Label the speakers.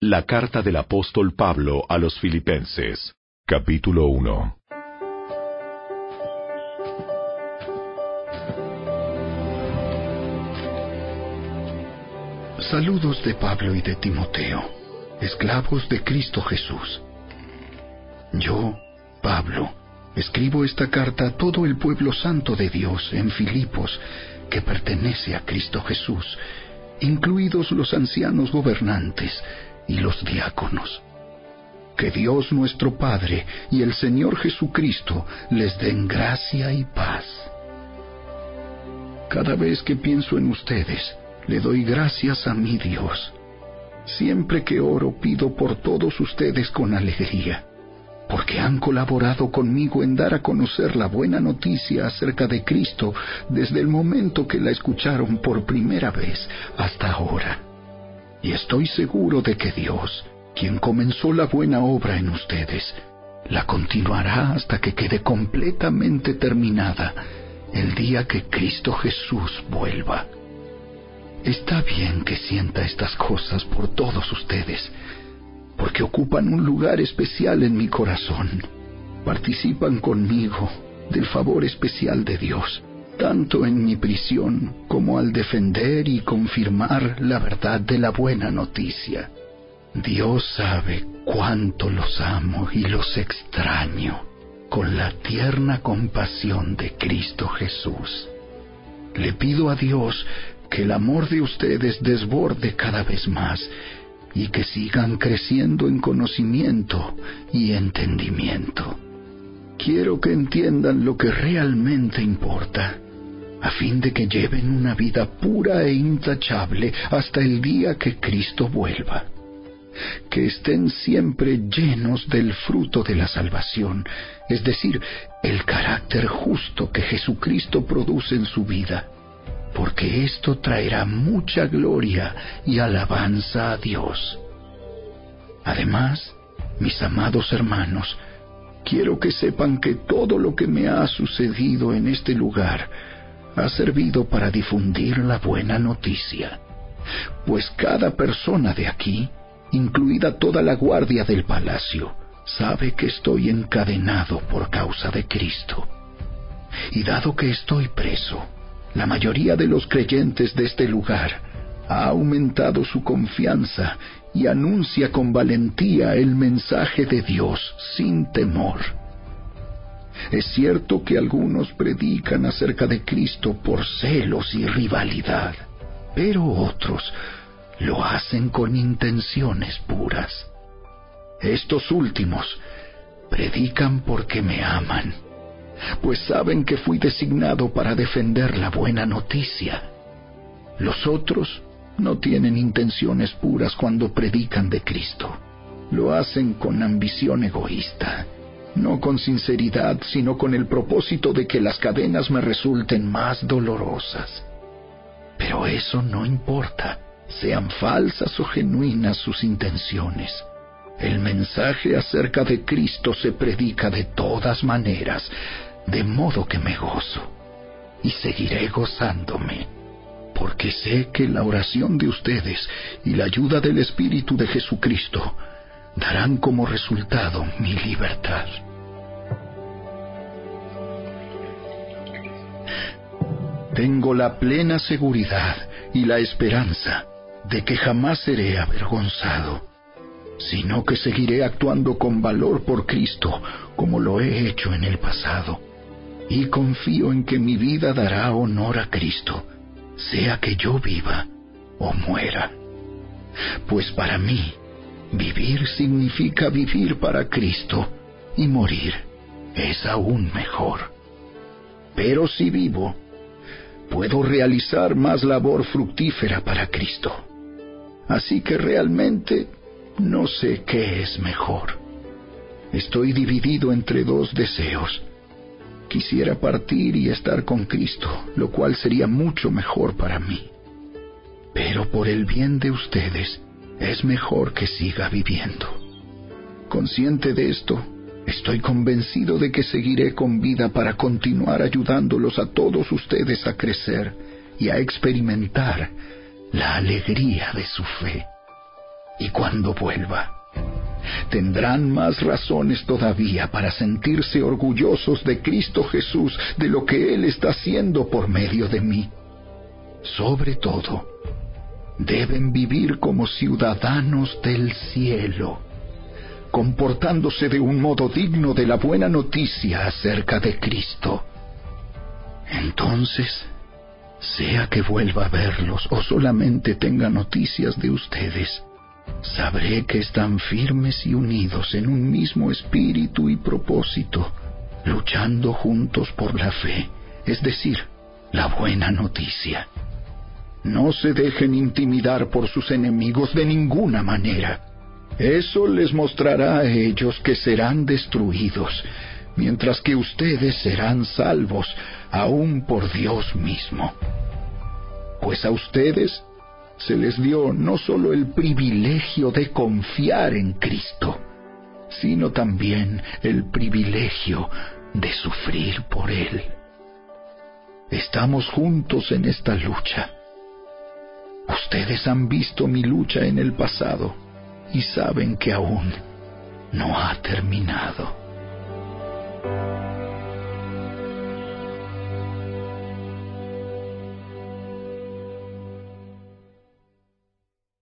Speaker 1: La carta del apóstol Pablo a los Filipenses, capítulo 1.
Speaker 2: Saludos de Pablo y de Timoteo, esclavos de Cristo Jesús. Yo, Pablo, escribo esta carta a todo el pueblo santo de Dios en Filipos, que pertenece a Cristo Jesús, incluidos los ancianos gobernantes, y los diáconos. Que Dios nuestro Padre y el Señor Jesucristo les den gracia y paz. Cada vez que pienso en ustedes, le doy gracias a mi Dios. Siempre que oro pido por todos ustedes con alegría, porque han colaborado conmigo en dar a conocer la buena noticia acerca de Cristo desde el momento que la escucharon por primera vez hasta ahora y estoy seguro de que Dios, quien comenzó la buena obra en ustedes, la continuará hasta que quede completamente terminada el día que Cristo Jesús vuelva. Está bien que sienta estas cosas por todos ustedes, porque ocupan un lugar especial en mi corazón. Participan conmigo del favor especial de Dios tanto en mi prisión como al defender y confirmar la verdad de la buena noticia. Dios sabe cuánto los amo y los extraño con la tierna compasión de Cristo Jesús. Le pido a Dios que el amor de ustedes desborde cada vez más y que sigan creciendo en conocimiento y entendimiento. Quiero que entiendan lo que realmente importa a fin de que lleven una vida pura e intachable hasta el día que Cristo vuelva. Que estén siempre llenos del fruto de la salvación, es decir, el carácter justo que Jesucristo produce en su vida, porque esto traerá mucha gloria y alabanza a Dios. Además, mis amados hermanos, quiero que sepan que todo lo que me ha sucedido en este lugar ha servido para difundir la buena noticia, pues cada persona de aquí, incluida toda la guardia del palacio, sabe que estoy encadenado por causa de Cristo. Y dado que estoy preso, la mayoría de los creyentes de este lugar ha aumentado su confianza y anuncia con valentía el mensaje de Dios sin temor. Es cierto que algunos predican acerca de Cristo por celos y rivalidad, pero otros lo hacen con intenciones puras. Estos últimos predican porque me aman, pues saben que fui designado para defender la buena noticia. Los otros no tienen intenciones puras cuando predican de Cristo. Lo hacen con ambición egoísta no con sinceridad, sino con el propósito de que las cadenas me resulten más dolorosas. Pero eso no importa, sean falsas o genuinas sus intenciones. El mensaje acerca de Cristo se predica de todas maneras, de modo que me gozo y seguiré gozándome, porque sé que la oración de ustedes y la ayuda del Espíritu de Jesucristo darán como resultado mi libertad. Tengo la plena seguridad y la esperanza de que jamás seré avergonzado, sino que seguiré actuando con valor por Cristo como lo he hecho en el pasado, y confío en que mi vida dará honor a Cristo, sea que yo viva o muera. Pues para mí, Vivir significa vivir para Cristo y morir es aún mejor. Pero si vivo, puedo realizar más labor fructífera para Cristo. Así que realmente no sé qué es mejor. Estoy dividido entre dos deseos. Quisiera partir y estar con Cristo, lo cual sería mucho mejor para mí. Pero por el bien de ustedes, es mejor que siga viviendo. Consciente de esto, estoy convencido de que seguiré con vida para continuar ayudándolos a todos ustedes a crecer y a experimentar la alegría de su fe. Y cuando vuelva. Tendrán más razones todavía para sentirse orgullosos de Cristo Jesús, de lo que Él está haciendo por medio de mí. Sobre todo, deben vivir como ciudadanos del cielo, comportándose de un modo digno de la buena noticia acerca de Cristo. Entonces, sea que vuelva a verlos o solamente tenga noticias de ustedes, sabré que están firmes y unidos en un mismo espíritu y propósito, luchando juntos por la fe, es decir, la buena noticia. No se dejen intimidar por sus enemigos de ninguna manera. Eso les mostrará a ellos que serán destruidos, mientras que ustedes serán salvos aún por Dios mismo. Pues a ustedes se les dio no solo el privilegio de confiar en Cristo, sino también el privilegio de sufrir por Él. Estamos juntos en esta lucha. Ustedes han visto mi lucha en el pasado y saben que aún no ha terminado.